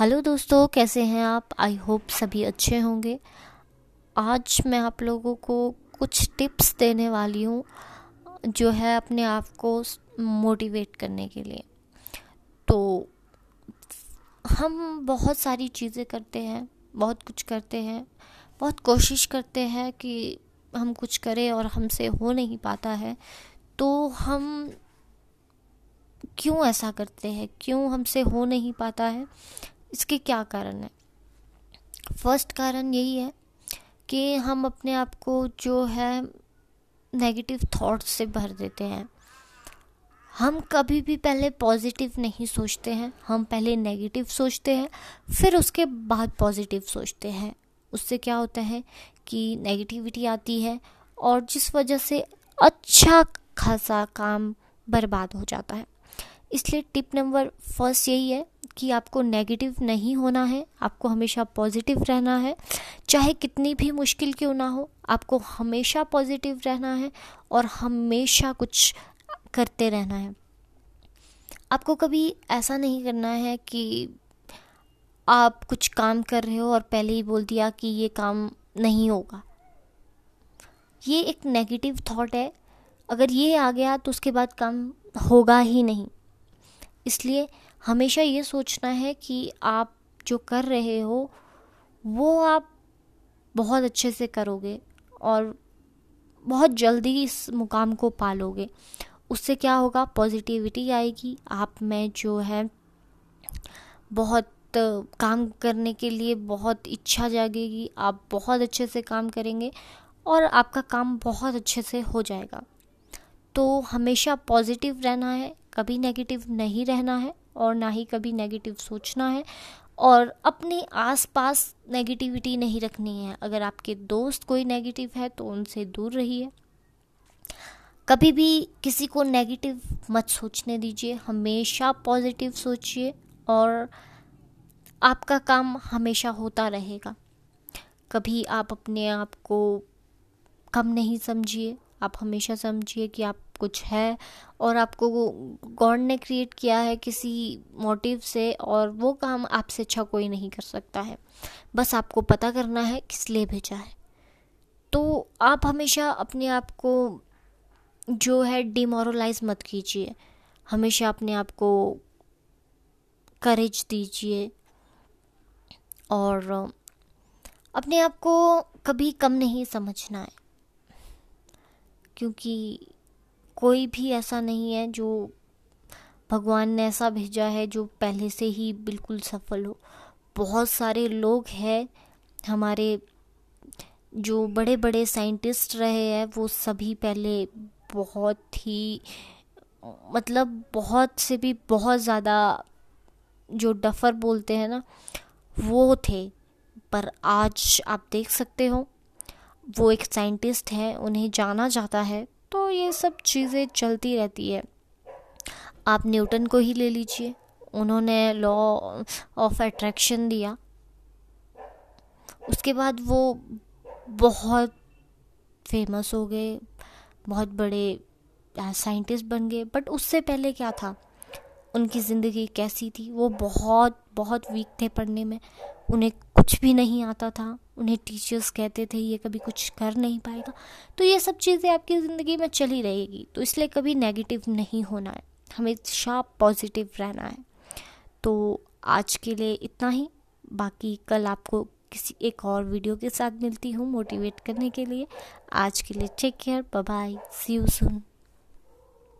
Hello दोस्तों, कैसे हैं आप? आई होप सभी अच्छे होंगे। आज मैं आप लोगों को कुछ टिप्स देने वाली हूँ, जो है अपने आप को मोटिवेट करने के लिए। तो हम बहुत सारी चीज़ें करते हैं, बहुत कुछ करते हैं, बहुत कोशिश करते हैं कि हम कुछ करें और हमसे हो नहीं पाता है। तो हम क्यों ऐसा करते हैं? क्यों हमसे हो नहीं पाता है? इसके क्या कारण है? फ़र्स्ट कारण यही है कि हम अपने आप को जो है नेगेटिव थॉट्स से भर देते हैं। हम कभी भी पहले पॉजिटिव नहीं सोचते हैं, हम पहले नेगेटिव सोचते हैं, फिर उसके बाद पॉजिटिव सोचते हैं। उससे क्या होता है कि नेगेटिविटी आती है और जिस वजह से अच्छा खासा काम बर्बाद हो जाता है। इसलिए टिप नंबर फ़र्स्ट यही है कि आपको नेगेटिव नहीं होना है, आपको हमेशा पॉजिटिव रहना है। चाहे कितनी भी मुश्किल क्यों ना हो, आपको हमेशा पॉजिटिव रहना है और हमेशा कुछ करते रहना है। आपको कभी ऐसा नहीं करना है कि आप कुछ काम कर रहे हो और पहले ही बोल दिया कि ये काम नहीं होगा। ये एक नेगेटिव थॉट है। अगर ये आ गया तो उसके बाद काम होगा ही नहीं। इसलिए हमेशा ये सोचना है कि आप जो कर रहे हो, वो आप बहुत अच्छे से करोगे और बहुत जल्दी इस मुकाम को पालोगे। उससे क्या होगा? पॉजिटिविटी आएगी। आप में जो है बहुत काम करने के लिए बहुत इच्छा जागेगी। आप बहुत अच्छे से काम करेंगे और आपका काम बहुत अच्छे से हो जाएगा। तो हमेशा पॉजिटिव रहना है। कभी नेगेटिव नहीं रहना है और ना ही कभी नेगेटिव सोचना है। और अपने आसपास नेगेटिविटी नहीं रखनी है। अगर आपके दोस्त कोई नेगेटिव है तो उनसे दूर रहिए। कभी भी किसी को नेगेटिव मत सोचने दीजिए। हमेशा पॉजिटिव सोचिए और आपका काम हमेशा होता रहेगा। कभी आप अपने आप को कम नहीं समझिए। आप हमेशा समझिए कि आप कुछ है और आपको गॉड ने क्रिएट किया है किसी मोटिव से और वो काम आपसे अच्छा कोई नहीं कर सकता है। बस आपको पता करना है किस लिए भेजा है। तो आप हमेशा अपने आप को जो है डिमोरलाइज मत कीजिए। हमेशा अपने आप को करेज दीजिए और अपने आप को कभी कम नहीं समझना है। क्योंकि कोई भी ऐसा नहीं है जो भगवान ने ऐसा भेजा है जो पहले से ही बिल्कुल सफल हो। बहुत सारे लोग हैं, हमारे जो बड़े बड़े साइंटिस्ट रहे हैं, वो सभी पहले बहुत ही मतलब बहुत से भी बहुत ज़्यादा जो डफर बोलते हैं ना, वो थे। पर आज आप देख सकते हो, वो एक साइंटिस्ट हैं, उन्हें जाना जाता है। तो ये सब चीज़ें चलती रहती है। आप न्यूटन को ही ले लीजिए। उन्होंने लॉ ऑफ़ अट्रैक्शन दिया। उसके बाद वो बहुत फ़ेमस हो गए, बहुत बड़े साइंटिस्ट बन गए। बट उससे पहले क्या था? उनकी ज़िंदगी कैसी थी? वो बहुत बहुत वीक थे पढ़ने में। उन्हें कुछ भी नहीं आता था। उन्हें टीचर्स कहते थे, ये कभी कुछ कर नहीं पाएगा। तो ये सब चीज़ें आपकी ज़िंदगी में चली रहेगी। तो इसलिए कभी नेगेटिव नहीं होना है। हमेशा पॉजिटिव रहना है। तो आज के लिए इतना ही। बाकी कल आपको किसी एक और वीडियो के साथ मिलती हूँ मोटिवेट करने के लिए। आज के लिए take care bye see you soon